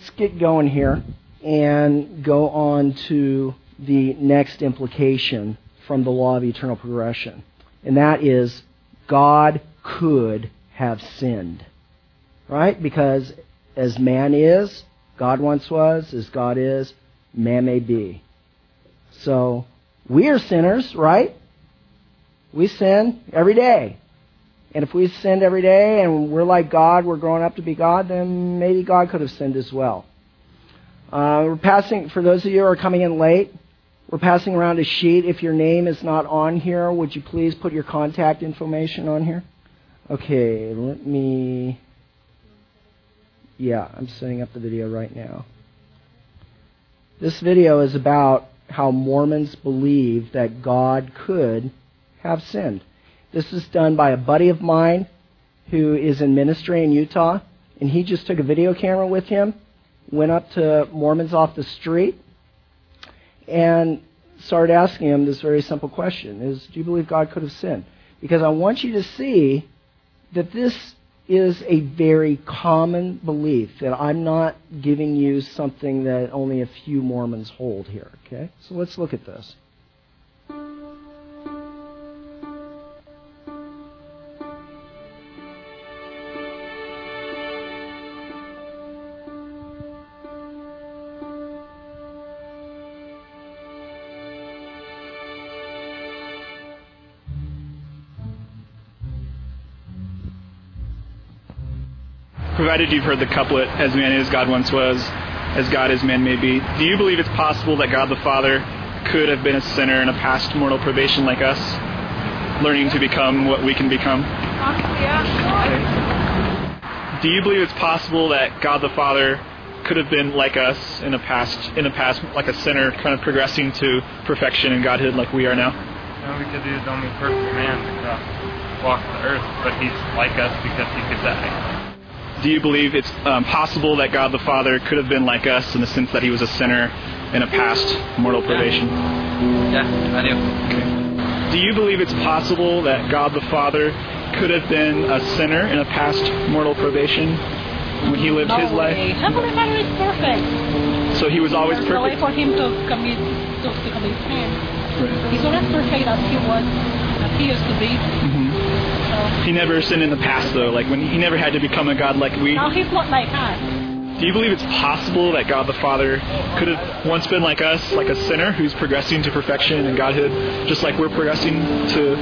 Let's get going here and go on to the next implication from the law of eternal progression. And that is God could have sinned. Right? Because as man is, God once was, as God is, man may be. So, we are sinners, right? We sin every day. And if we sinned every day and we're like God, we're growing up to be God, then maybe God could have sinned as well. Uh, we're passing, for those of you who are coming in late, we're passing around a sheet. If your name is not on here, would you please put your contact information on here? Okay, let me. Yeah, I'm setting up the video right now. This video is about how Mormons believe that God could have sinned. This is done by a buddy of mine who is in ministry in Utah, and he just took a video camera with him, went up to Mormons off the street, and started asking him this very simple question is do you believe God could have sinned? Because I want you to see that this is a very common belief that I'm not giving you something that only a few Mormons hold here, okay? So let's look at this. Provided you've heard the couplet, as man is, God once was, as God is, man may be, do you believe it's possible that God the Father could have been a sinner in a past mortal probation like us, learning to become what we can become? Yeah. Do you believe it's possible that God the Father could have been like us in a past, in a past, like a sinner, kind of progressing to perfection and Godhood like we are now? No, because he was the only perfect man to walk the earth, but he's like us because he could die do you believe it's um, possible that God the Father could have been like us in the sense that he was a sinner in a past mortal probation? Yeah, yeah I do. Okay. Do you believe it's possible that God the Father could have been a sinner in a past mortal probation when he lived no his life? Way. Heavenly Father is perfect. So he was always There's perfect. No way for him to commit to, to commit sin. Right. He's always perfect as he was, as he used to be. Mm-hmm. He never sinned in the past, though. Like when he never had to become a god like we. No, he's not like us. Do you believe it's possible that God the Father could have once been like us, like a sinner who's progressing to perfection and godhood, just like we're progressing to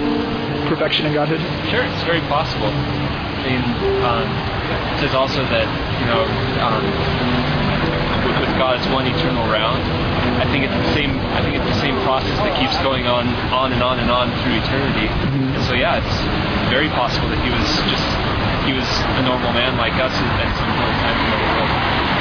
perfection and godhood? Sure, it's very possible. I mean, um, it says also that you know, um, with God, it's one eternal round. I think it's the same. I think it's the same process that keeps going on, on and on and on through eternity. Mm-hmm. And so, yeah, it's very possible that he was just he was a normal man like us at some point in time.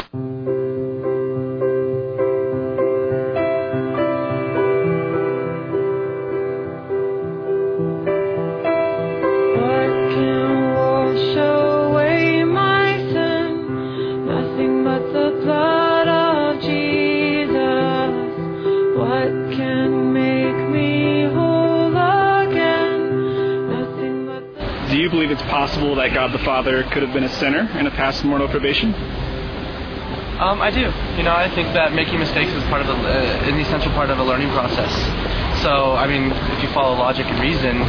God the Father could have been a sinner in a past mortal probation? Um, I do. You know, I think that making mistakes is part of a, uh, an essential part of a learning process. So, I mean, if you follow logic and reason,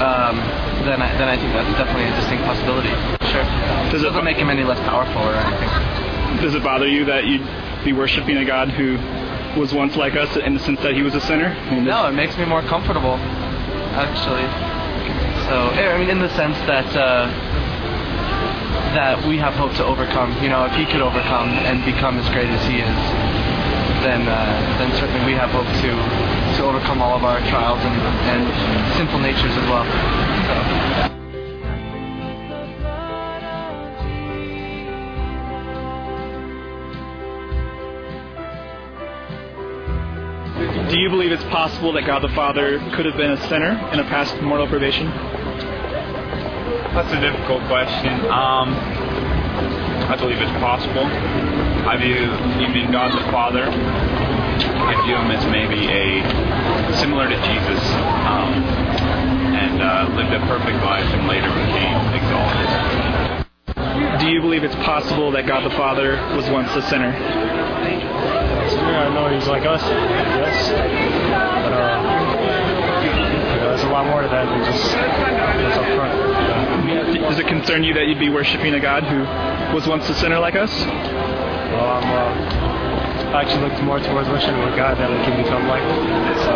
um, then I, then I think that's definitely a distinct possibility. Sure. Does it doesn't make him any less powerful or anything. Does it bother you that you'd be worshiping a God who was once like us in the sense that he was a sinner? I mean, no, it makes me more comfortable, actually. So, I mean, in the sense that uh, that we have hope to overcome. You know, if he could overcome and become as great as he is, then uh, then certainly we have hope to to overcome all of our trials and, and sinful natures as well. So. Do you believe it's possible that God the Father could have been a sinner in a past mortal probation? That's a difficult question. Um, I believe it's possible. I view even God the Father, I view him as maybe a similar to Jesus, um, and uh, lived a perfect life and later became exalted. Do you believe it's possible that God the Father was once a sinner? Yeah, I know he's like us, yes. But uh, yeah, there's a lot more to that than just what's up front. Does it concern you that you'd be worshiping a God who was once a sinner like us? Well, I'm uh, I actually look more towards worshiping a God that we can become like. So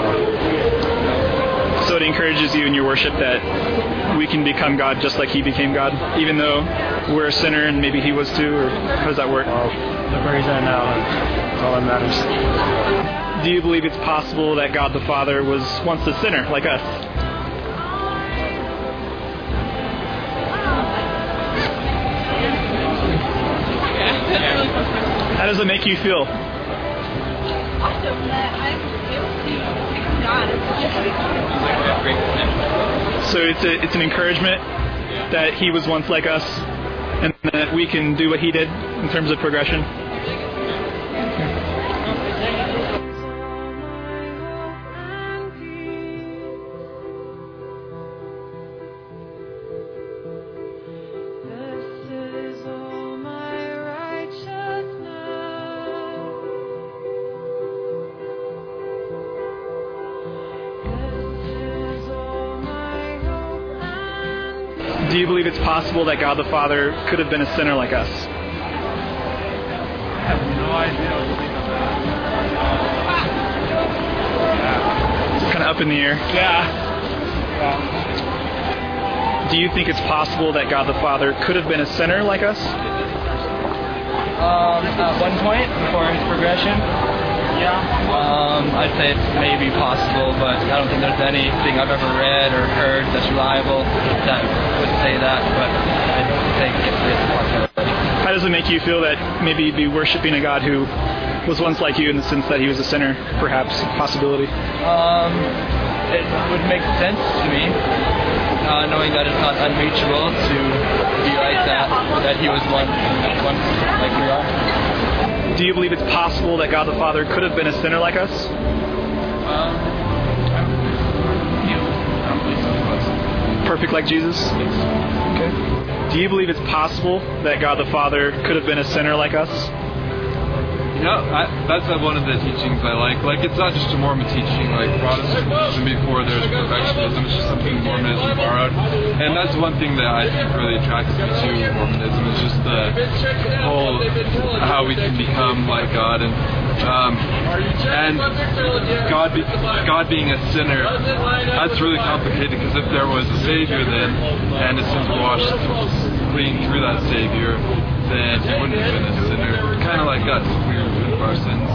So it encourages you in your worship that we can become God just like He became God, even though we're a sinner and maybe He was too, or how does that work? well, look where he's at now. That's all that matters. Do you believe it's possible that God the Father was once a sinner like us? How does it make you feel? So it's a, it's an encouragement that he was once like us, and that we can do what he did in terms of progression. Do you believe it's possible that God the Father could have been a sinner like us? I have no idea. It's kind of up in the air. Yeah. Do you think it's possible that God the Father could have been a sinner like us? Um, at one point before his progression, yeah. Um, I'd say it's maybe possible, but I don't think there's anything I've ever read or heard that's reliable that would say that. But I think it's, it's a possibility. How does it make you feel that maybe you'd be worshiping a God who was once like you in the sense that he was a sinner, perhaps? Possibility. Um, it would make sense to me, uh, knowing that it's not unreachable to be like that, that he was one, one like we are. Do you believe it's possible that God the Father could have been a sinner like us? Perfect like Jesus? Okay. Do you believe it's possible that God the Father could have been a sinner like us? Yeah, I, that's one of the teachings I like. Like, it's not just a Mormon teaching, like Protestantism before there's perfectionism, it's just something Mormonism borrowed. And that's one thing that I think really attracts me to Mormonism is just the whole, how we can become like God and, um, and God, be, God being a sinner, that's really complicated because if there was a Savior then, and his sins washed clean through that Savior, then he wouldn't have been a sinner. Kind of like us, we repent of our sins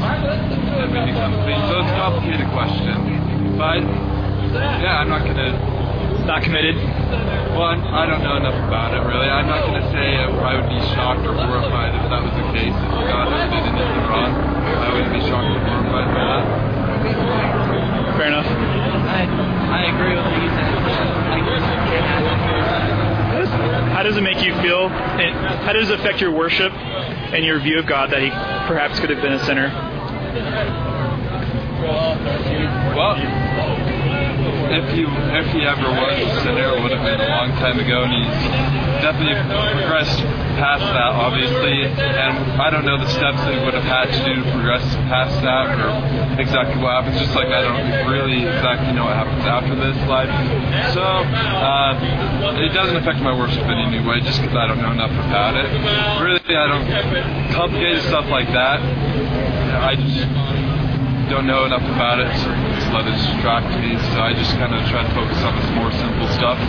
and we become clean. So it's a complicated question. But yeah, I'm not gonna. Not committed? Well, I'm, I don't know enough about it really. I'm not gonna say I would be shocked or horrified if that was the case. If God ever did anything wrong, I wouldn't be shocked or horrified by that. Fair enough. I, I agree with what you said. How does it make you feel? And how does it affect your worship and your view of God that he perhaps could have been a sinner? Well, if he if he ever was a sinner, it would have been a long time ago, and he's definitely progressed past that, obviously. And I don't know the steps that would have had to do to progress past that, or exactly what happens. Just like I don't really exactly know what happens after this life. So uh, it doesn't affect my worship in any way, just because I don't know enough about it. Really, I don't complicated stuff like that. I just don't know enough about it, just let it distract me. So I just kind of try to focus on this more simple stuff.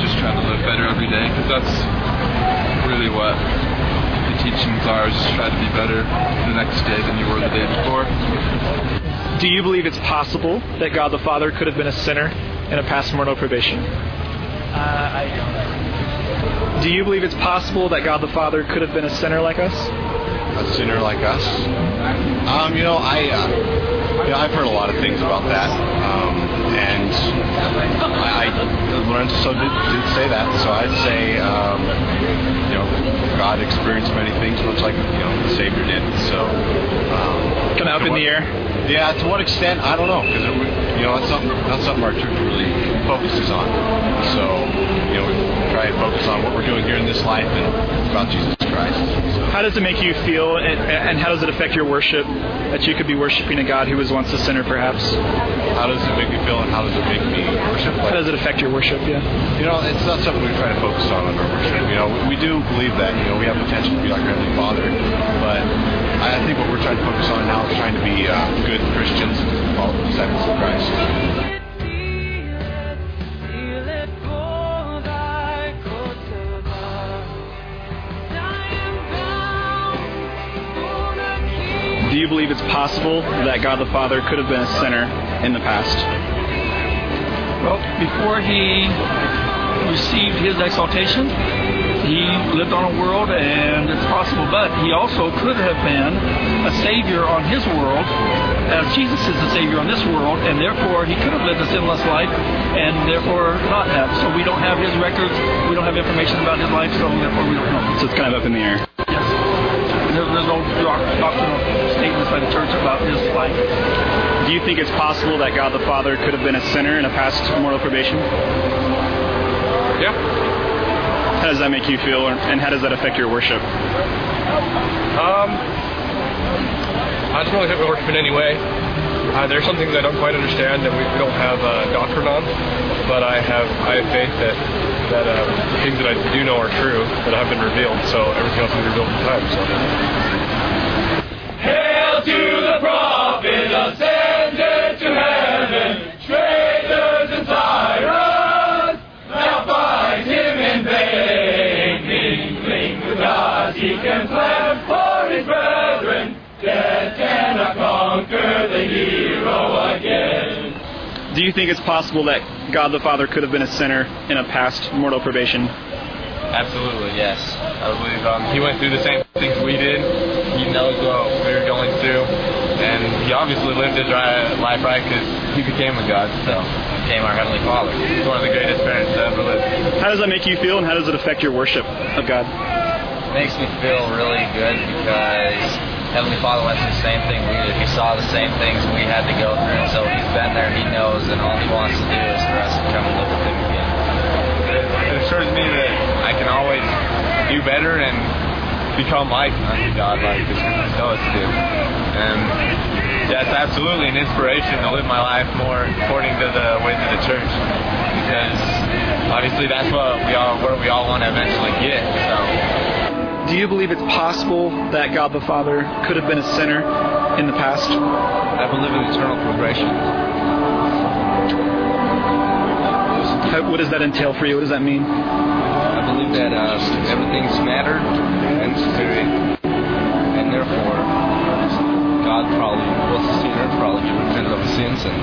I'm just trying to live better every day because that's really what the teachings are. Is just try to be better the next day than you were the day before. Do you believe it's possible that God the Father could have been a sinner in a past mortal probation? Uh, I don't. Do you believe it's possible that God the Father could have been a sinner like us? a sinner like us? Um, you know, I, uh, you know, I've heard a lot of things about that. Um, and I, I Lorenzo did, did say that. So I'd say, um, you know, God experienced many things, much like you know the Savior did. So um, Kind of up in the air. Yeah, to what extent I don't know because you know that's something that's something our church really focuses on. So you know we try and focus on what we're doing here in this life and about Jesus Christ. How does it make you feel, and, and how does it affect your worship that you could be worshiping a God who was once a sinner, perhaps? How does it make me feel, and how does it make me worship? How does it affect your worship? Yeah. You know, it's not something we try to focus on in our worship. You know, we, we do believe that you know we have potential to be like Heavenly Father, but I, think what we're trying to focus on now is trying to be uh, good Christians and disciples of Christ. You believe it's possible that God the Father could have been a sinner in the past? Well, before he received his exaltation, he lived on a world, and it's possible, but he also could have been a savior on his world, as Jesus is the savior on this world, and therefore he could have lived a sinless life, and therefore not have. So we don't have his records, we don't have information about his life, so therefore we don't know. So it's kind of up in the air. There's doctrinal statements by the church about his life. Do you think it's possible that God the Father could have been a sinner in a past mortal probation? Yeah. How does that make you feel, and how does that affect your worship? Um, I don't really think we worship in any way. Uh, there's some things I don't quite understand that we, we don't have uh, doctrine on, but I have I have faith that that uh, the things that I do know are true that have been revealed. So everything else will be revealed in time. So. Hail to the prophet ascended to heaven, traitors and tyrants, now fight him in vain. Mingling with us, he can plan for his brethren. Death cannot conquer the hero again. Do you think it's possible that God the Father could have been a sinner in a past mortal probation? Absolutely, yes. I believe um, he went through the same things we did. He knows what we were going through, and he obviously lived his ri- life right because he became a God, so he became our Heavenly Father. He's one of the greatest parents to ever live. How does that make you feel, and how does it affect your worship of God? It makes me feel really good because Heavenly Father went through the same thing we did. He saw the same things we had to go through, so He's been there, He knows, and all He wants to do is for us to come and live with Him again. It assures me that I can always do better and become like unto God, like the us to. And that's absolutely an inspiration to live my life more according to the ways of the church, because obviously that's what we all, where we all want to eventually get. So. Do you believe it's possible that God the Father could have been a sinner in the past? I believe in eternal progression. How, what does that entail for you? What does that mean? I believe that um, everything's matter and spirit, and therefore God probably was a sinner, probably he repented of his sins, and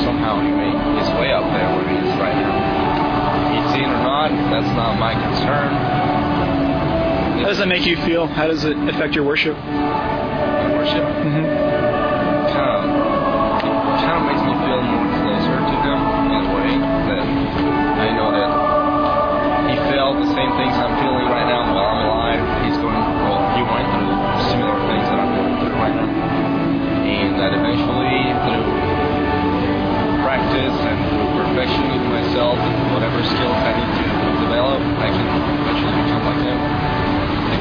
somehow he made his way up there where he is right now. He's seen or not, that's not my concern. How does that make you feel? How does it affect your worship? My worship Mm-hmm. kind of kind of makes me feel more closer to him in a way that I know that he felt the same things I'm feeling right now while I'm alive. He's going well, he went through similar things that I'm going through right now, and that eventually through practice and through perfection of myself and whatever skills I need to develop, I can eventually become like him.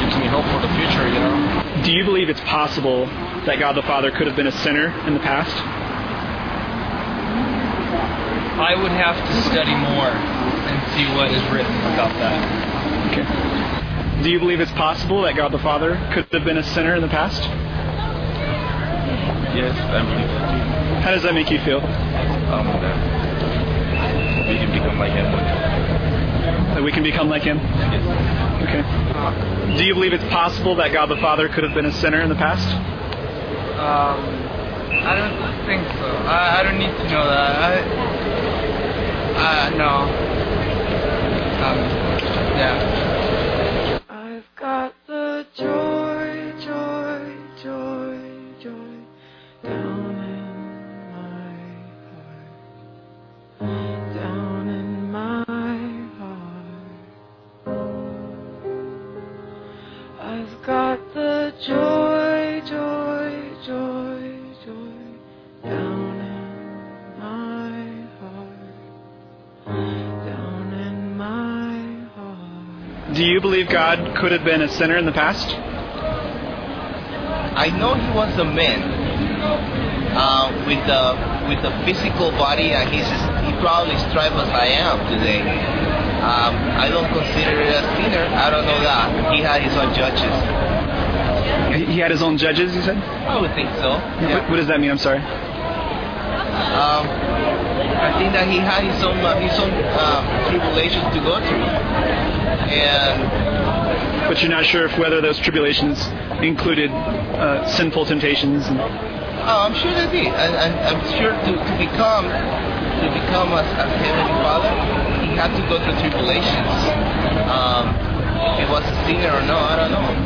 It gives me hope for the future, you know. Do you believe it's possible that God the Father could have been a sinner in the past? I would have to study more and see what is written about that. Okay. Do you believe it's possible that God the Father could have been a sinner in the past? Yes, I believe that How does that make you feel? Um, that we can become like him. That we can become like Him? Okay. Do you believe it's possible that God the Father could have been a sinner in the past? Um, I don't think so. I, I don't need to know that. I, uh, no. Um, yeah. You believe God could have been a sinner in the past? I know he was a man uh, with the with a physical body, and he's he probably strive as I am today. Um, I don't consider it a sinner. I don't know that he had his own judges. He had his own judges, you said? I would think so. What, what does that mean? I'm sorry. Um, I think that he had his own uh, his own uh, tribulations to go through, and But you're not sure if whether those tribulations included uh, sinful temptations. And, Oh, I'm sure they did, I'm sure to, to become to become a, a heavenly father, he had to go through tribulations. Um, if he was a sinner or no, I don't know.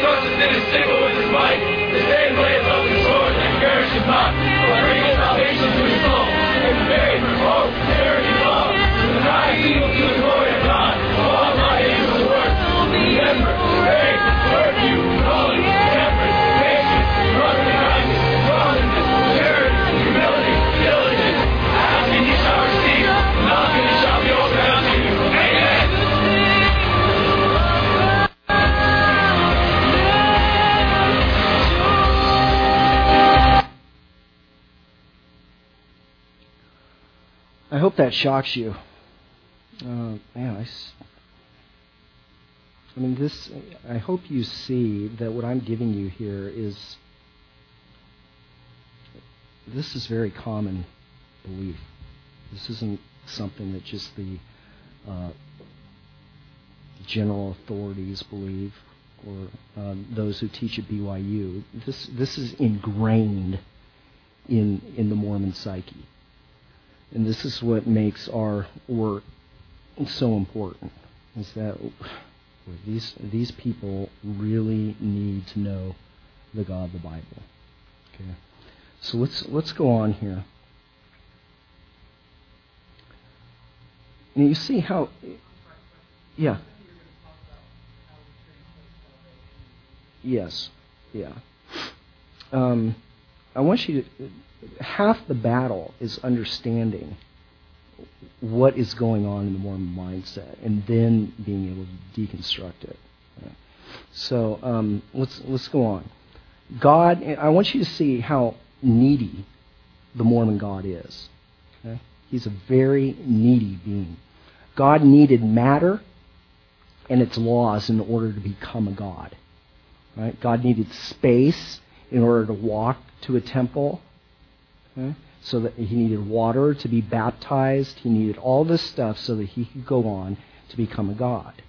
Trusteth in his sickle with his the his sword and bringeth salvation to his. And the evil to the glory of God. All my work. Remember, virtue, knowledge, that shocks you. Uh, man, I, I mean, this. I hope you see that what I'm giving you here is. This is very common belief. This isn't something that just the uh, general authorities believe or um, those who teach at BYU. This this is ingrained in in the Mormon psyche. And this is what makes our work so important is that these these people really need to know the God of the Bible. Okay. So let's let's go on here. Now you see how yeah. Yes. Yeah. Um, I want you to. Half the battle is understanding what is going on in the Mormon mindset, and then being able to deconstruct it. So um, let's let's go on. God, I want you to see how needy the Mormon God is. Okay? He's a very needy being. God needed matter and its laws in order to become a God. Right? God needed space in order to walk to a temple. Okay? So that he needed water to be baptized. He needed all this stuff so that he could go on to become a God.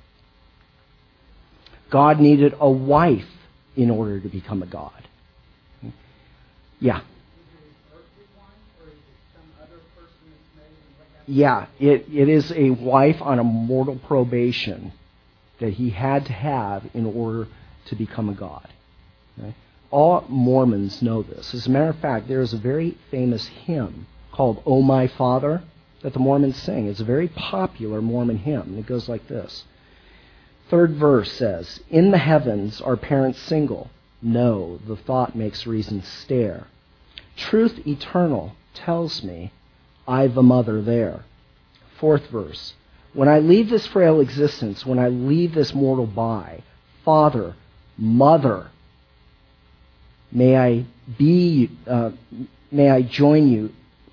God needed a wife in order to become a God. Okay? Yeah. Yeah, it, it is a wife on a mortal probation that he had to have in order to become a god. Okay? All Mormons know this. As a matter of fact, there is a very famous hymn called Oh My Father that the Mormons sing. It's a very popular Mormon hymn. and It goes like this. Third verse says, In the heavens are parents single. No, the thought makes reason stare. Truth eternal tells me I've a mother there. Fourth verse. When I leave this frail existence, when I leave this mortal by, Father, Mother, may I be, uh, may I join you,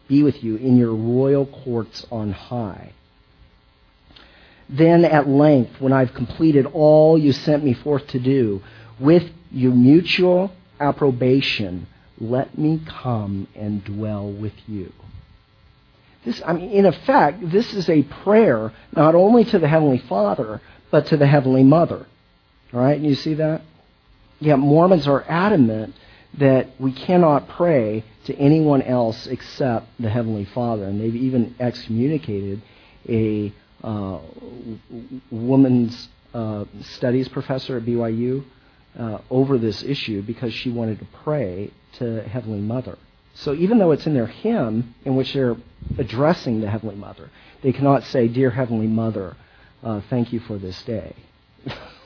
be with you in your royal courts on high. Then at length, when I've completed all you sent me forth to do, with your mutual approbation, let me come and dwell with you. This, I mean, in effect, this is a prayer not only to the Heavenly Father, but to the Heavenly Mother. All right, you see that? Yeah, Mormons are adamant that we cannot pray to anyone else except the Heavenly Father, and they've even excommunicated a uh, woman's uh, studies professor at BYU uh, over this issue because she wanted to pray to Heavenly Mother. So even though it's in their hymn in which they're addressing the Heavenly Mother, they cannot say, Dear Heavenly Mother, uh, thank you for this day,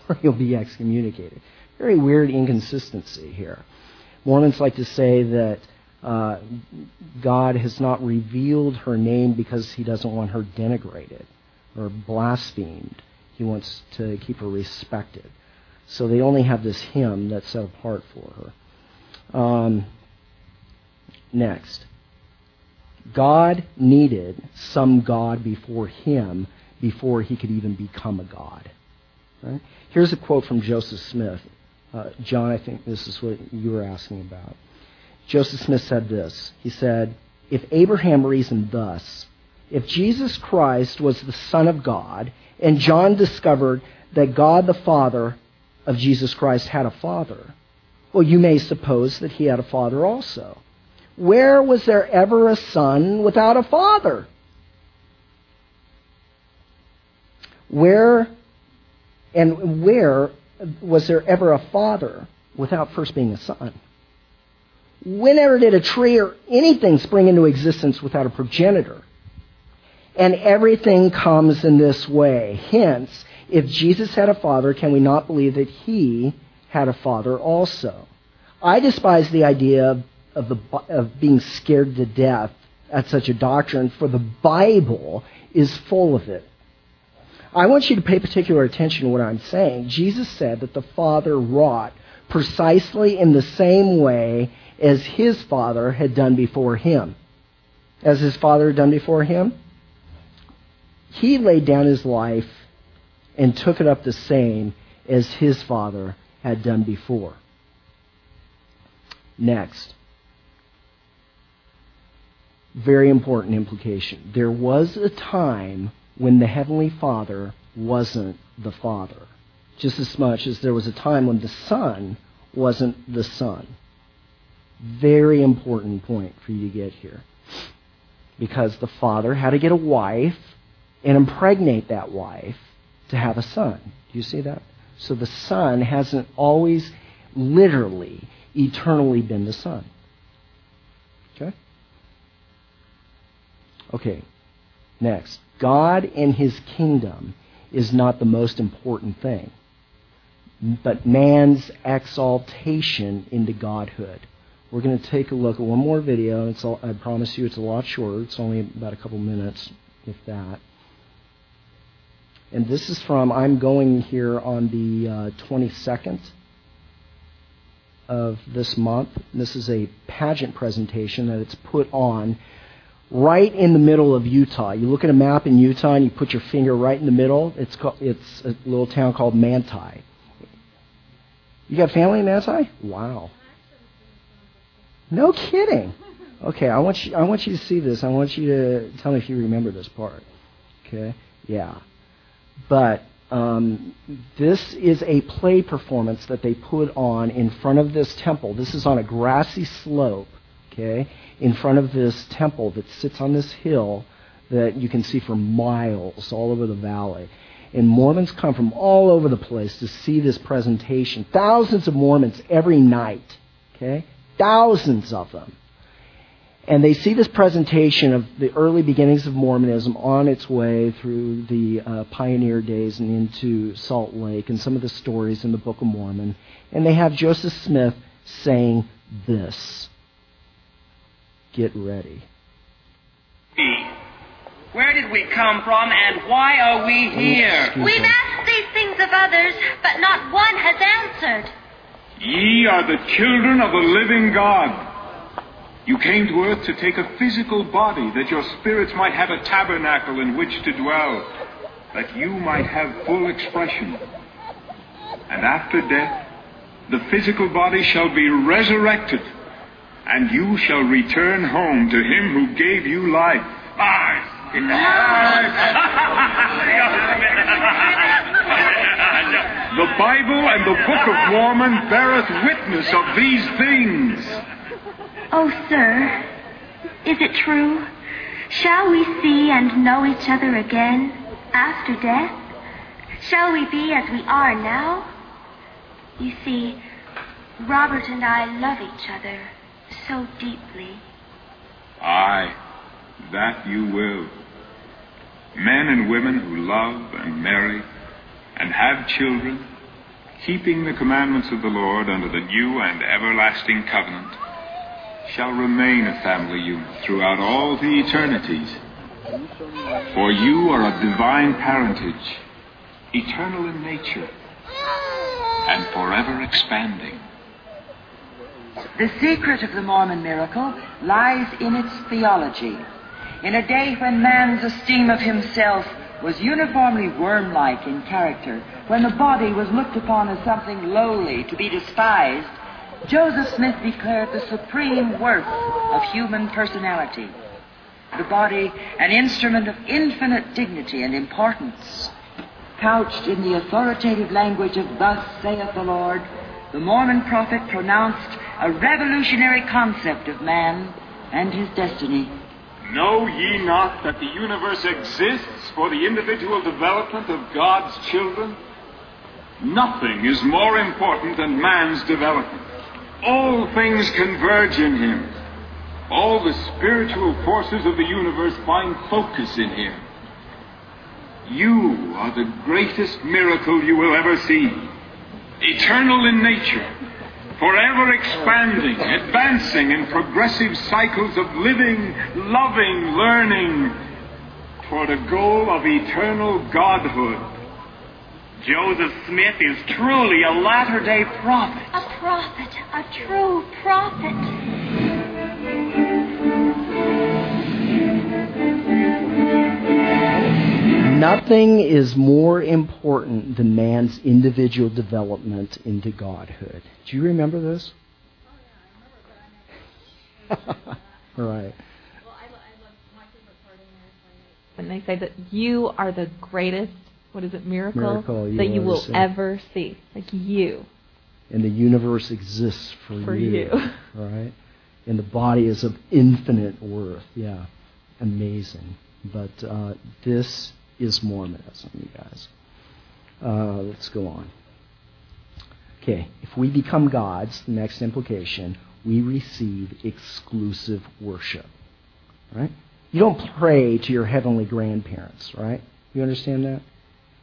or you'll be excommunicated. Very weird inconsistency here. Mormons like to say that uh, God has not revealed her name because he doesn't want her denigrated or blasphemed. He wants to keep her respected. So they only have this hymn that's set apart for her. Um, next. God needed some God before him before he could even become a God. Right? Here's a quote from Joseph Smith. Uh, John, I think this is what you were asking about. Joseph Smith said this. He said, If Abraham reasoned thus, if Jesus Christ was the Son of God, and John discovered that God the Father of Jesus Christ had a father, well, you may suppose that he had a father also. Where was there ever a son without a father? Where and where was there ever a father without first being a son? Whenever did a tree or anything spring into existence without a progenitor? And everything comes in this way. Hence, if Jesus had a father, can we not believe that he had a father also? I despise the idea of, of, the, of being scared to death at such a doctrine, for the Bible is full of it. I want you to pay particular attention to what I'm saying. Jesus said that the Father wrought precisely in the same way as his Father had done before him. As his Father had done before him? He laid down his life and took it up the same as his Father had done before. Next. Very important implication. There was a time when the Heavenly Father wasn't the Father, just as much as there was a time when the Son wasn't the Son. Very important point for you to get here. Because the Father had to get a wife and impregnate that wife to have a son. Do you see that? So the Son hasn't always literally, eternally been the Son. Okay? Okay, next. God and his kingdom is not the most important thing, but man's exaltation into godhood. We're going to take a look at one more video. It's all, I promise you it's a lot shorter. It's only about a couple minutes, if that. And this is from, I'm going here on the uh, 22nd of this month. This is a pageant presentation that it's put on right in the middle of Utah. You look at a map in Utah and you put your finger right in the middle. It's called, it's a little town called Manti. You got family in Manti? Wow. No kidding. Okay, I want you I want you to see this. I want you to tell me if you remember this part. Okay? Yeah. But um, this is a play performance that they put on in front of this temple. This is on a grassy slope, okay, in front of this temple that sits on this hill that you can see for miles all over the valley. And Mormons come from all over the place to see this presentation. Thousands of Mormons every night, okay? Thousands of them. And they see this presentation of the early beginnings of Mormonism on its way through the uh, pioneer days and into Salt Lake and some of the stories in the Book of Mormon. And they have Joseph Smith saying this Get ready. Where did we come from and why are we here? Excuse We've me. asked these things of others, but not one has answered. Ye are the children of the living God. You came to earth to take a physical body that your spirits might have a tabernacle in which to dwell. that you might have full expression. And after death, the physical body shall be resurrected, and you shall return home to him who gave you life. The Bible and the Book of Mormon beareth witness of these things. Oh, sir, is it true? Shall we see and know each other again after death? Shall we be as we are now? You see, Robert and I love each other so deeply. Aye, that you will. Men and women who love and marry and have children, keeping the commandments of the Lord under the new and everlasting covenant, shall remain a family unit throughout all the eternities. For you are of divine parentage, eternal in nature, and forever expanding. The secret of the Mormon miracle lies in its theology. In a day when man's esteem of himself was uniformly worm like in character, when the body was looked upon as something lowly to be despised, Joseph Smith declared the supreme worth of human personality. The body, an instrument of infinite dignity and importance. Couched in the authoritative language of Thus saith the Lord, the Mormon prophet pronounced a revolutionary concept of man and his destiny. Know ye not that the universe exists for the individual development of God's children? Nothing is more important than man's development. All things converge in him. All the spiritual forces of the universe find focus in him. You are the greatest miracle you will ever see. Eternal in nature, forever expanding, advancing in progressive cycles of living, loving, learning toward a goal of eternal godhood. Joseph Smith is truly a latter day prophet. A prophet, a true prophet. Nothing is more important than man's individual development into godhood. Do you remember this? right. And they say that you are the greatest, what is it, miracle, Miracle you that you will see. ever see. Like you. And the universe exists for, you. For you. you. Right? And the body is of infinite worth. Yeah. Amazing. But uh, this is Mormonism, you guys. Uh, let's go on. Okay, if we become gods, the next implication, we receive exclusive worship. Right? You don't pray to your heavenly grandparents, right? You understand that?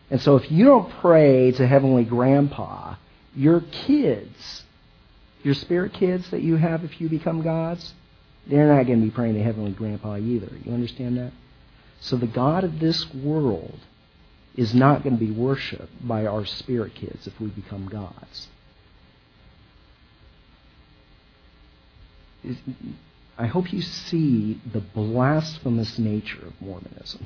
And so if you don't pray to heavenly grandpa, your kids, your spirit kids that you have if you become gods, they're not going to be praying to heavenly grandpa either. You understand that? So the God of this world is not going to be worshipped by our spirit kids if we become gods. I hope you see the blasphemous nature of Mormonism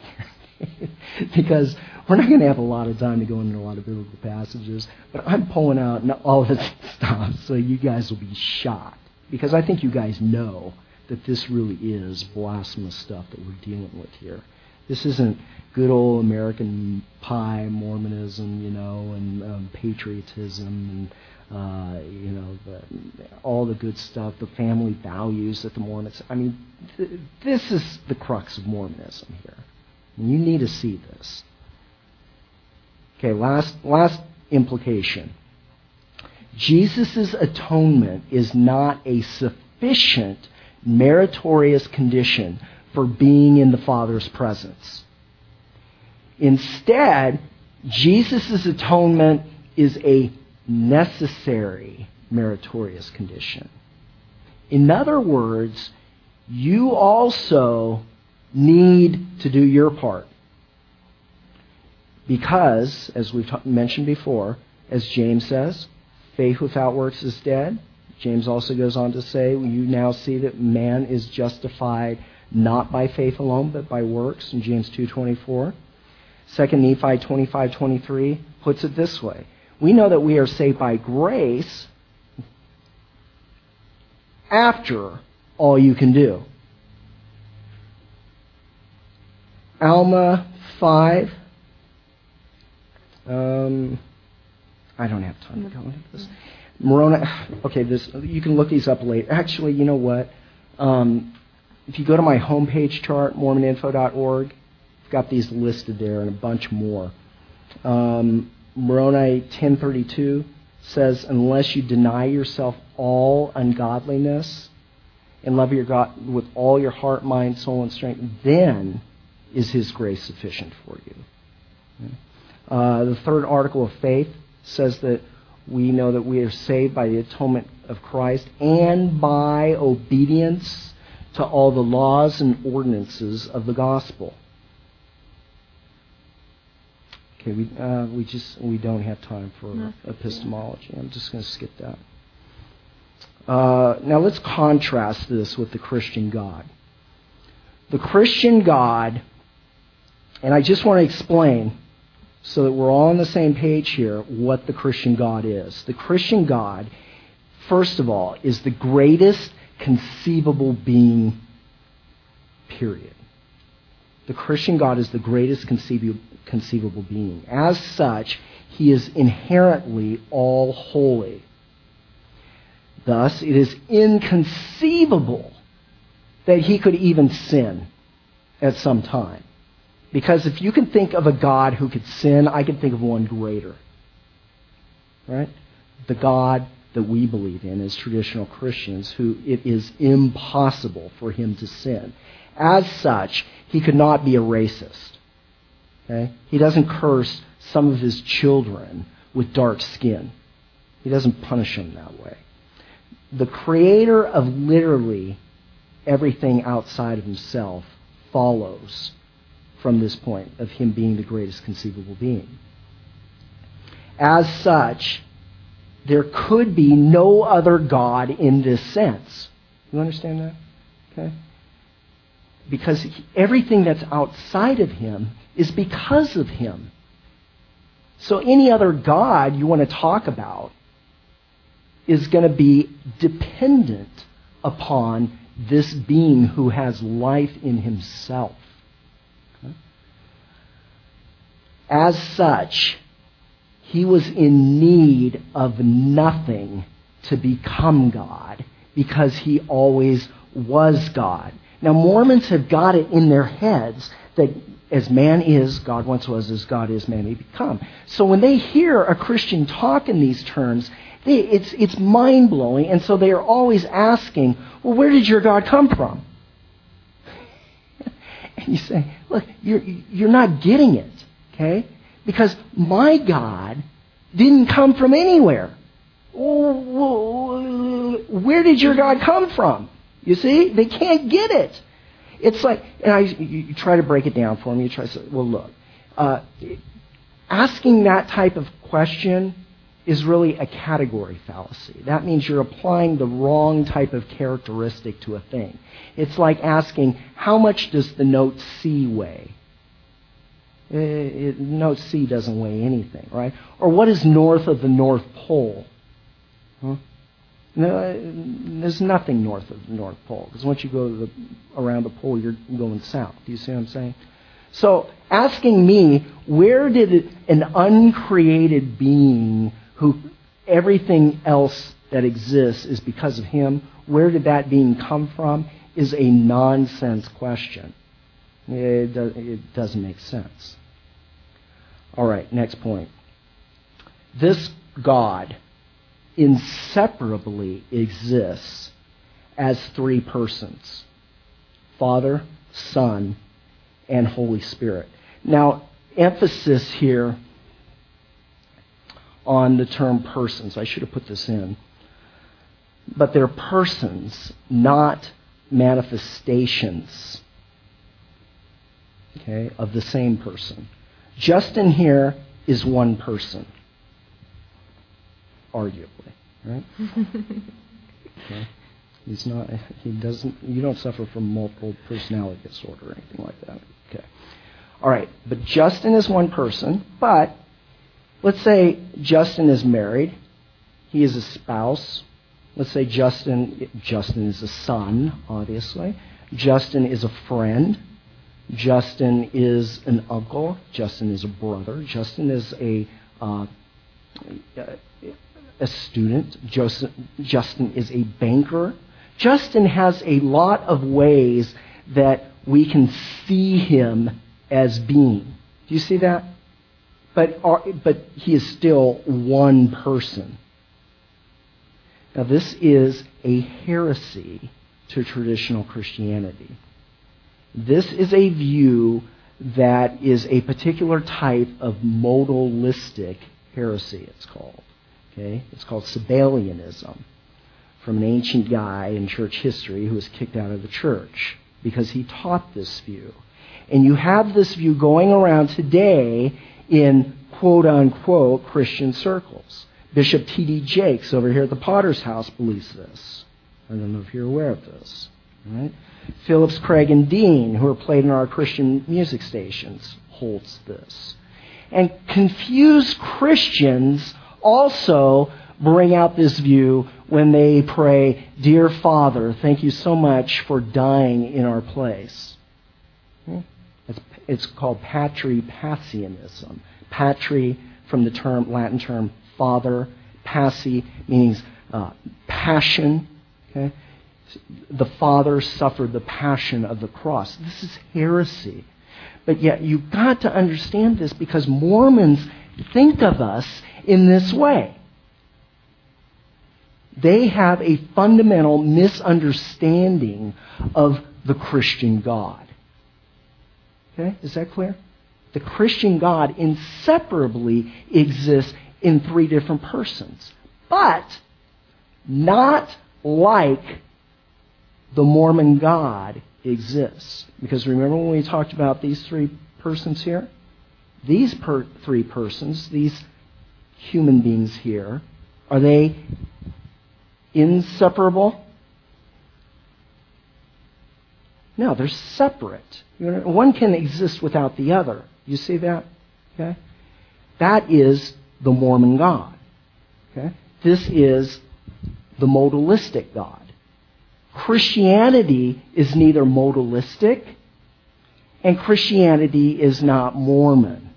because we're not going to have a lot of time to go into a lot of biblical passages, but I'm pulling out all this stuff so you guys will be shocked. Because I think you guys know that this really is blasphemous stuff that we're dealing with here. This isn't good old American pie Mormonism, you know, and um, patriotism and uh, you know the, all the good stuff, the family values that the Mormons. I mean, th- this is the crux of Mormonism here. You need to see this. Okay, last last implication. Jesus' atonement is not a sufficient meritorious condition for being in the Father's presence. Instead, Jesus' atonement is a necessary meritorious condition. In other words, you also need to do your part. Because, as we've mentioned before, as James says, faith without works is dead. James also goes on to say, You now see that man is justified not by faith alone, but by works, in James 2.24. 2 Nephi 25:23 puts it this way We know that we are saved by grace after all you can do. Alma 5. Um, I don't have time to go into this. Moroni, okay, this you can look these up later. Actually, you know what? Um, if you go to my homepage chart, MormonInfo.org, I've got these listed there and a bunch more. Um, Moroni 10:32 says, "Unless you deny yourself all ungodliness and love your God with all your heart, mind, soul, and strength, then is His grace sufficient for you." Uh, the third article of faith says that we know that we are saved by the atonement of Christ and by obedience to all the laws and ordinances of the gospel. Okay, we uh, we just we don't have time for No. epistemology. I'm just going to skip that. Uh, now let's contrast this with the Christian God. The Christian God, and I just want to explain so that we're all on the same page here what the Christian God is. The Christian God, first of all, is the greatest conceivable being, period. The Christian God is the greatest conceivable, being. As such, he is inherently all holy. Thus, it is inconceivable that he could even sin at some time. Because if you can think of a God who could sin, I can think of one greater. Right? The God that we believe in as traditional Christians, who it is impossible for him to sin. As such, he could not be a racist. Okay? He doesn't curse some of his children with dark skin. He doesn't punish them that way. The creator of literally everything outside of himself follows from this point of him being the greatest conceivable being. As such, there could be no other God in this sense. You understand that? Okay? Because everything that's outside of him is because of him. So any other God you want to talk about is going to be dependent upon this being who has life in himself. Okay? As such, he was in need of nothing to become God because he always was God. Now, Mormons have got it in their heads that as man is, God once was, as God is, man may become. So when they hear a Christian talk in these terms, they, it's, it's mind blowing, and so they are always asking, well, where did your God come from? And you say, look, you're, you're not getting it, okay? Because my God didn't come from anywhere. Where did your God come from? You see? They can't get it. It's like, and I, you, try to break it down for me. You try to say, well, look, uh, asking that type of question is really a category fallacy. That means you're applying the wrong type of characteristic to a thing. It's like asking, how much does the note C weigh? Uh, it, note C doesn't weigh anything, right? Or what is north of the North Pole? Huh? No, uh, there's nothing north of the North Pole because once you go the, around the pole, you're going south. Do you see what I'm saying? So, asking me, where did an uncreated being who everything else that exists is because of him, where did that being come from, is a nonsense question. It, it doesn't make sense. All right, next point. This God inseparably exists as three persons Father, Son, and Holy Spirit. Now, emphasis here on the term persons. I should have put this in. But they're persons, not manifestations okay, of the same person. Justin here is one person, arguably, right? Okay. He's not. He doesn't. You don't suffer from multiple personality disorder or anything like that. Okay. All right, but Justin is one person, but let's say Justin is married. He is a spouse. Let's say Justin Justin is a son, obviously. Justin is a friend. Justin is an uncle. Justin is a brother. Justin is a uh, a student. Justin, is a banker. Justin has a lot of ways that we can see him as being. Do you see that? But, are, but he is still one person. Now, this is a heresy to traditional Christianity. This is a view that is a particular type of modalistic heresy, it's called. Okay? It's called Sabellianism, from an ancient guy in church history who was kicked out of the church because he taught this view. And you have this view going around today in quote unquote Christian circles. Bishop T.D. Jakes over here at the Potter's House believes this. I don't know if you're aware of this. Right? Phillips, Craig, and Dean, who are played in our Christian music stations, holds this. And confused Christians also bring out this view when they pray, Dear Father, thank you so much for dying in our place. It's, it's called patripassianism. Patri from the term Latin term father, passi means uh, passion. Okay? The Father suffered the passion of the cross. This is heresy. But yet you've got to understand this because Mormons think of us in this way. They have a fundamental misunderstanding of the Christian God. Okay? Is that clear? The Christian God inseparably exists in three different persons, but not like the Mormon God exists. Because remember when we talked about these three persons here? These per- three persons, these human beings here, are they inseparable? No, they're separate. One can exist without the other. You see that? Okay? That is the Mormon God. Okay? This is the modalistic God. Christianity is neither modalistic and Christianity is not Mormon.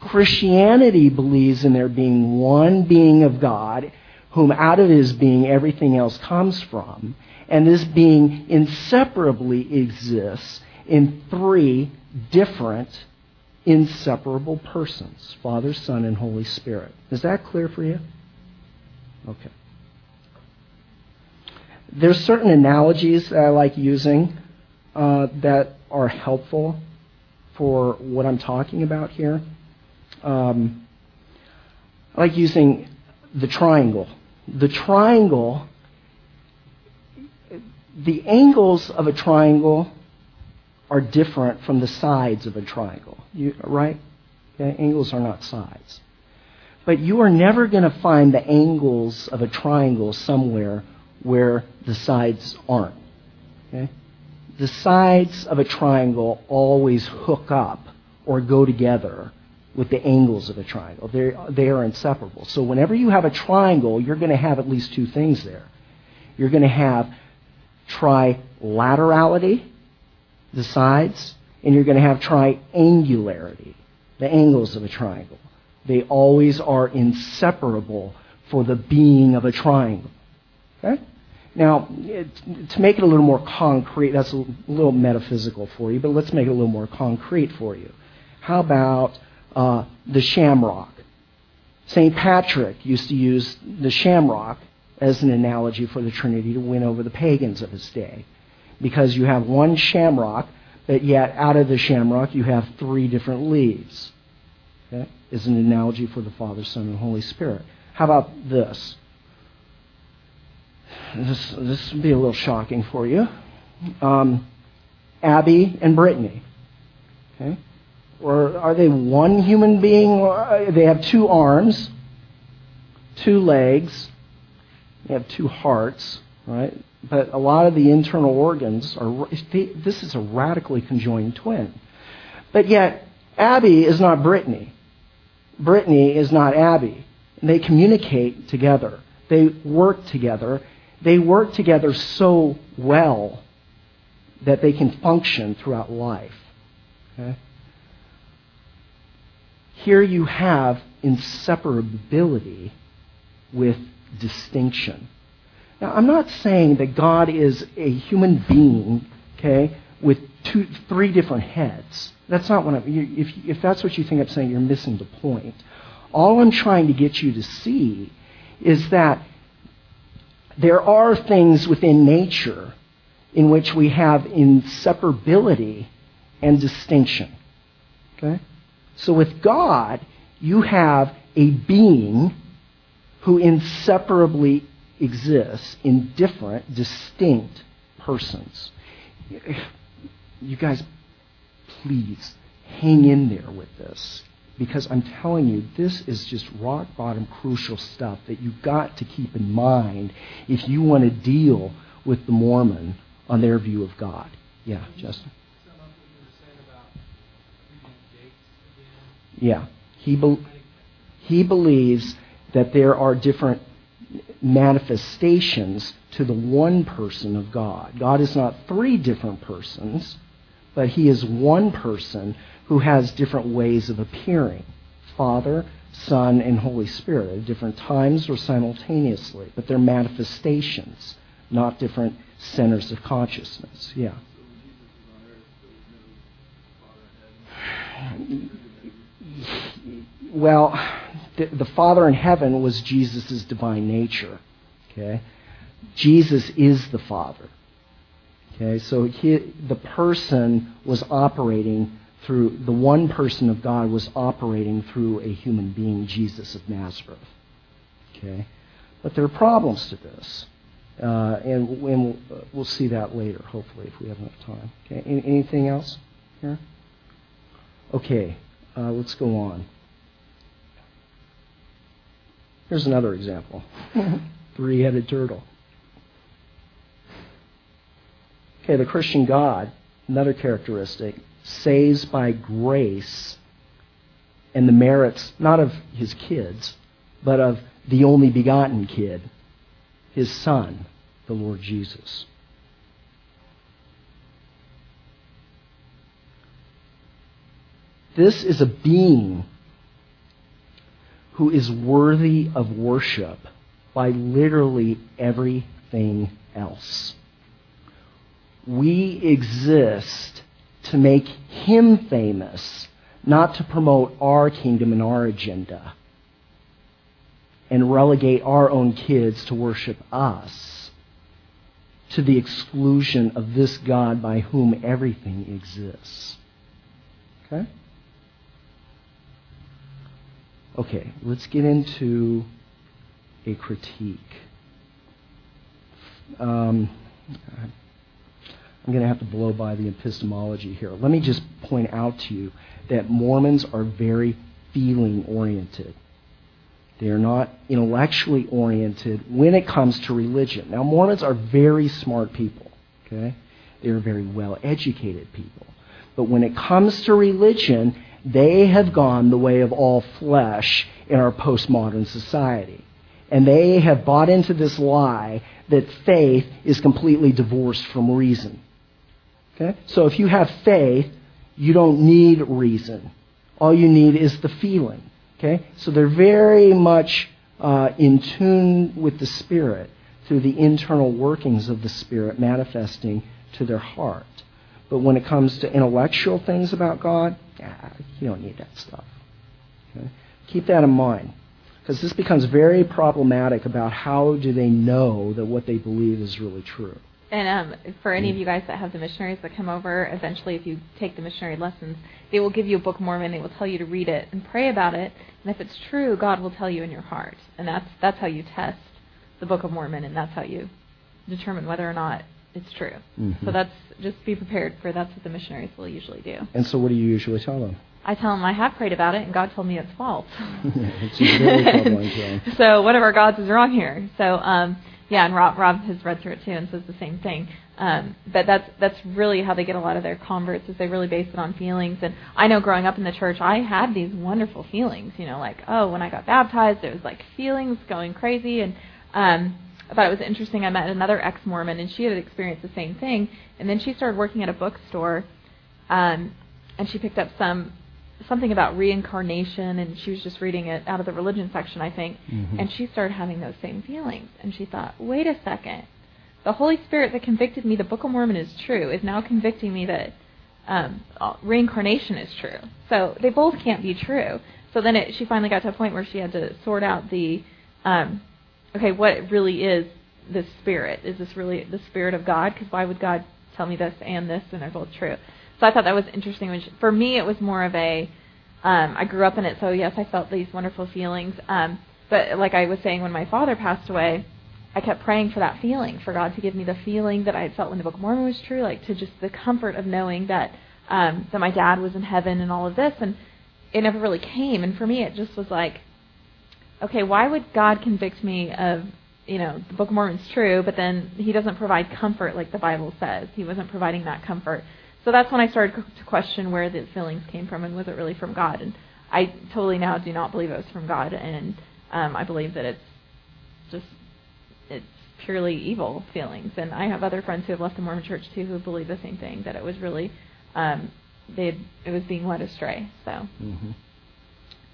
Christianity believes in there being one being of God, whom out of his being everything else comes from, and this being inseparably exists in three different, inseparable persons Father, Son, and Holy Spirit. Is that clear for you? Okay. There's certain analogies that I like using uh, that are helpful for what I'm talking about here. Um, I like using the triangle. The triangle, the angles of a triangle are different from the sides of a triangle. You, right? Okay? Angles are not sides. But you are never going to find the angles of a triangle somewhere where the sides aren't. Okay? The sides of a triangle always hook up or go together with the angles of a triangle. They're, they are inseparable. So whenever you have a triangle, you're going to have at least two things there. You're going to have trilaterality, the sides, and you're going to have triangularity, the angles of a triangle. They always are inseparable for the being of a triangle. Okay? Now, to make it a little more concrete, that's a little metaphysical for you, but let's make it a little more concrete for you. How about uh, the shamrock? St. Patrick used to use the shamrock as an analogy for the Trinity to win over the pagans of his day. Because you have one shamrock, but yet out of the shamrock you have three different leaves. Okay? Is an analogy for the Father, Son, and Holy Spirit. How about this? This this will be a little shocking for you. Um, Abby and Brittany. Okay? Or are they one human being? They have two arms, two legs, they have two hearts, right? But a lot of the internal organs are. This is a radically conjoined twin. But yet, Abby is not Brittany. Brittany is not Abby. They communicate together. They work together. They work together so well that they can function throughout life. Okay? Here you have inseparability with distinction. Now, I'm not saying that God is a human being, okay, with two, three different heads. That's not what I'm. If, if that's what you think I'm saying, you're missing the point. All I'm trying to get you to see is that there are things within nature in which we have inseparability and distinction. Okay? So with God, you have a being who inseparably exists in different, distinct persons. You guys, please hang in there with this because I'm telling you, this is just rock bottom crucial stuff that you've got to keep in mind if you want to deal with the Mormon on their view of God. Yeah, Justin? Yeah. He, be- he believes that there are different manifestations to the one person of God. God is not three different persons, but He is one person who has different ways of appearing Father, Son, and Holy Spirit at different times or simultaneously, but they're manifestations, not different centers of consciousness. Yeah. Well, the, the Father in heaven was Jesus' divine nature. Okay? Jesus is the Father. Okay, so he, the person was operating through, the one person of God was operating through a human being, Jesus of Nazareth. Okay? But there are problems to this. Uh, and, and we'll, uh, we'll, see that later, hopefully, if we have enough time. Okay, Any, anything else here? Okay, uh, let's go on. Here's another example three headed turtle. Okay, the Christian God, another characteristic, saves by grace and the merits not of his kids, but of the only begotten kid, his son, the Lord Jesus. This is a being who is worthy of worship by literally everything else. We exist to make him famous, not to promote our kingdom and our agenda and relegate our own kids to worship us to the exclusion of this God by whom everything exists. Okay? Okay, let's get into a critique. Um, I'm going to have to blow by the epistemology here. Let me just point out to you that Mormons are very feeling oriented. They are not intellectually oriented when it comes to religion. Now, Mormons are very smart people, okay? They are very well educated people. But when it comes to religion, they have gone the way of all flesh in our postmodern society. And they have bought into this lie that faith is completely divorced from reason. Okay? So if you have faith, you don't need reason. All you need is the feeling. Okay? So they're very much uh, in tune with the Spirit through the internal workings of the Spirit manifesting to their heart. But when it comes to intellectual things about God, you don't need that stuff. Okay? Keep that in mind. Because this becomes very problematic about how do they know that what they believe is really true. And um, for any of you guys that have the missionaries that come over, eventually, if you take the missionary lessons, they will give you a Book of Mormon. They will tell you to read it and pray about it. And if it's true, God will tell you in your heart. And that's that's how you test the Book of Mormon, and that's how you determine whether or not it's true. Mm-hmm. So that's just be prepared for that's what the missionaries will usually do. And so, what do you usually tell them? I tell them I have prayed about it, and God told me it's false. it's troubling to so one of our gods is wrong here. So um, Yeah, and Rob Rob has read through it too and says the same thing. Um, but that's that's really how they get a lot of their converts is they really base it on feelings. And I know growing up in the church, I had these wonderful feelings. You know, like oh, when I got baptized, it was like feelings going crazy. And um, I thought it was interesting. I met another ex-Mormon, and she had experienced the same thing. And then she started working at a bookstore, um, and she picked up some something about reincarnation and she was just reading it out of the religion section I think Mhm. and she started having those same feelings. And she thought wait a second. The Holy Spirit that convicted me the Book of Mormon is true is now convicting me that um, reincarnation is true. So they both can't be true. So then it, she finally got to a point where she had to sort out the um, okay what really is this spirit? Is this really the spirit of God? Because why would God tell me this and this and they're both true so I thought that was interesting. Which for me, it was more of a um, I grew up in it, so yes, I felt these wonderful feelings. Um, but like I was saying, when my father passed away, I kept praying for that feeling, for God to give me the feeling that I had felt when the Book of Mormon was true, like to just the comfort of knowing that um, that my dad was in heaven and all of this, and it never really came. And for me, it just was like, okay, why would God convict me of you know the Book of Mormon's true, but then He doesn't provide comfort like the Bible says. He wasn't providing that comfort. So that's when I started to question where the feelings came from and was it really from God. And I totally now do not believe it was from God, and um, I believe that it's just it's purely evil feelings. And I have other friends who have left the Mormon Church too who believe the same thing that it was really um, they it was being led astray. So hmm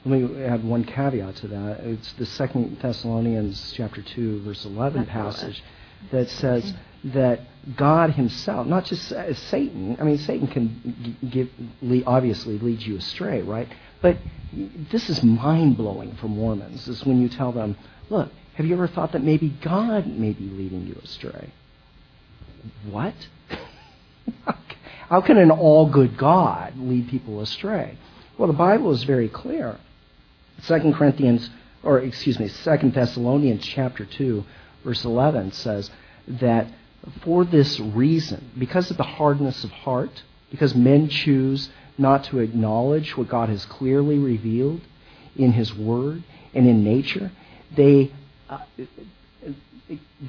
Let me add one caveat to that. It's the Second Thessalonians chapter two, verse eleven That's passage that says that God Himself, not just Satan. I mean, Satan can give obviously lead you astray, right? But this is mind blowing for Mormons. Is when you tell them, "Look, have you ever thought that maybe God may be leading you astray?" What? How can an all good God lead people astray? Well, the Bible is very clear. Second Corinthians, or excuse me, Second Thessalonians chapter two, verse eleven says that for this reason, because of the hardness of heart, because men choose not to acknowledge what God has clearly revealed in His Word and in nature, they uh,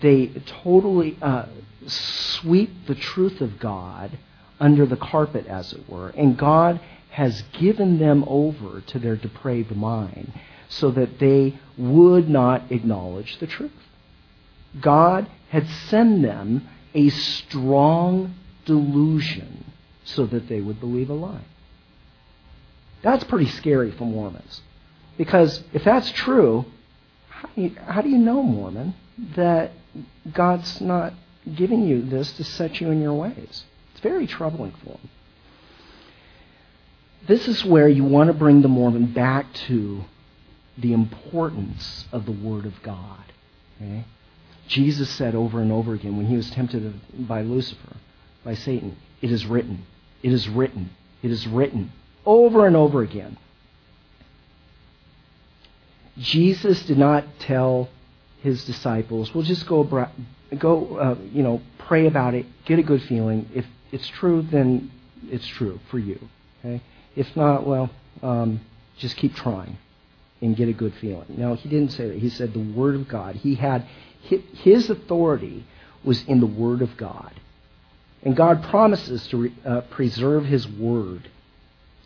they totally uh, sweep the truth of God under the carpet, as it were, and God has given them over to their depraved mind so that they would not acknowledge the truth. God had sent them a strong delusion so that they would believe a lie. That's pretty scary for Mormons. Because if that's true, how do you, how do you know, Mormon, that God's not giving you this to set you in your ways? It's very troubling for them. This is where you want to bring the Mormon back to the importance of the Word of God. Okay? Jesus said over and over again when he was tempted by Lucifer, by Satan, it is written, it is written, it is written, over and over again. Jesus did not tell his disciples, "We'll just go, go, uh, you know, pray about it, get a good feeling. If it's true, then it's true for you. Okay? If not, well, um, just keep trying and get a good feeling." No, he didn't say that. He said the Word of God. He had his authority was in the Word of God, and God promises to re, uh, preserve His Word.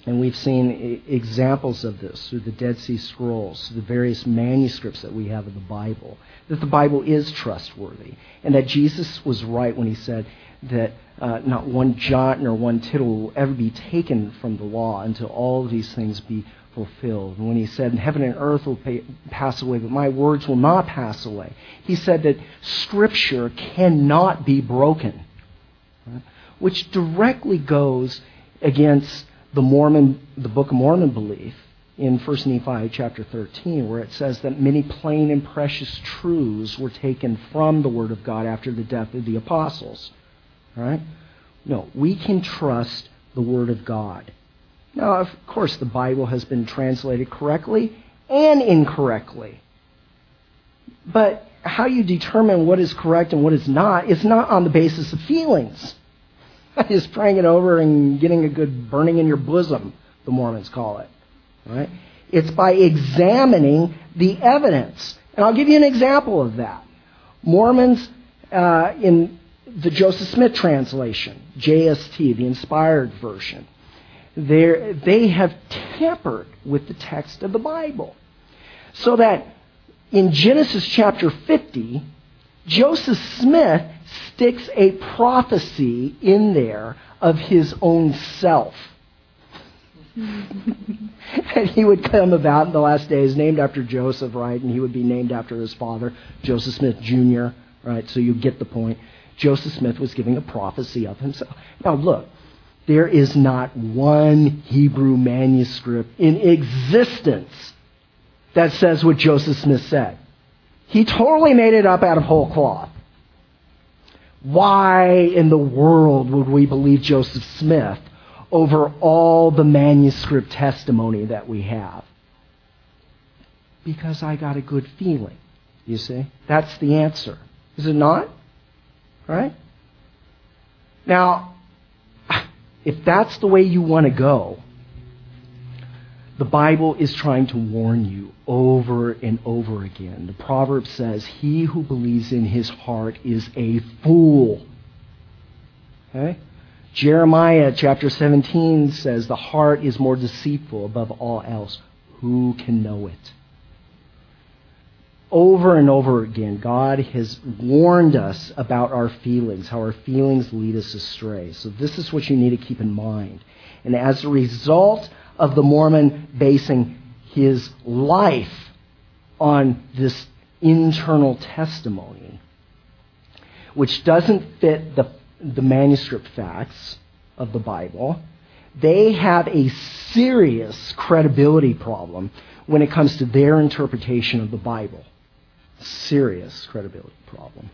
And we've seen e- examples of this through the Dead Sea Scrolls, through the various manuscripts that we have of the Bible, that the Bible is trustworthy, and that Jesus was right when he said that uh, not one jot nor one tittle will ever be taken from the law until all these things be fulfilled. When he said, Heaven and earth will pay, pass away, but my words will not pass away, he said that Scripture cannot be broken, right? which directly goes against the Mormon, the Book of Mormon belief in 1 Nephi chapter 13, where it says that many plain and precious truths were taken from the Word of God after the death of the apostles. Right? No, we can trust the Word of God. Now, of course, the Bible has been translated correctly and incorrectly. But how you determine what is correct and what is not is not on the basis of feelings. Just praying it over and getting a good burning in your bosom, the Mormons call it. Right? It's by examining the evidence. And I'll give you an example of that. Mormons uh, in the Joseph Smith translation, JST, the inspired version, they have tampered with the text of the Bible. So that in Genesis chapter 50, Joseph Smith sticks a prophecy in there of his own self. and he would come about in the last days, named after Joseph, right? And he would be named after his father, Joseph Smith Jr., right? So you get the point. Joseph Smith was giving a prophecy of himself. Now, look, there is not one Hebrew manuscript in existence that says what Joseph Smith said. He totally made it up out of whole cloth. Why in the world would we believe Joseph Smith over all the manuscript testimony that we have? Because I got a good feeling, you see? That's the answer. Is it not? Right? Now, if that's the way you want to go, the Bible is trying to warn you over and over again. The proverb says, He who believes in his heart is a fool. Okay? Jeremiah chapter 17 says, The heart is more deceitful above all else. Who can know it? Over and over again, God has warned us about our feelings, how our feelings lead us astray. So, this is what you need to keep in mind. And as a result of the Mormon basing his life on this internal testimony, which doesn't fit the, the manuscript facts of the Bible, they have a serious credibility problem when it comes to their interpretation of the Bible serious credibility problem.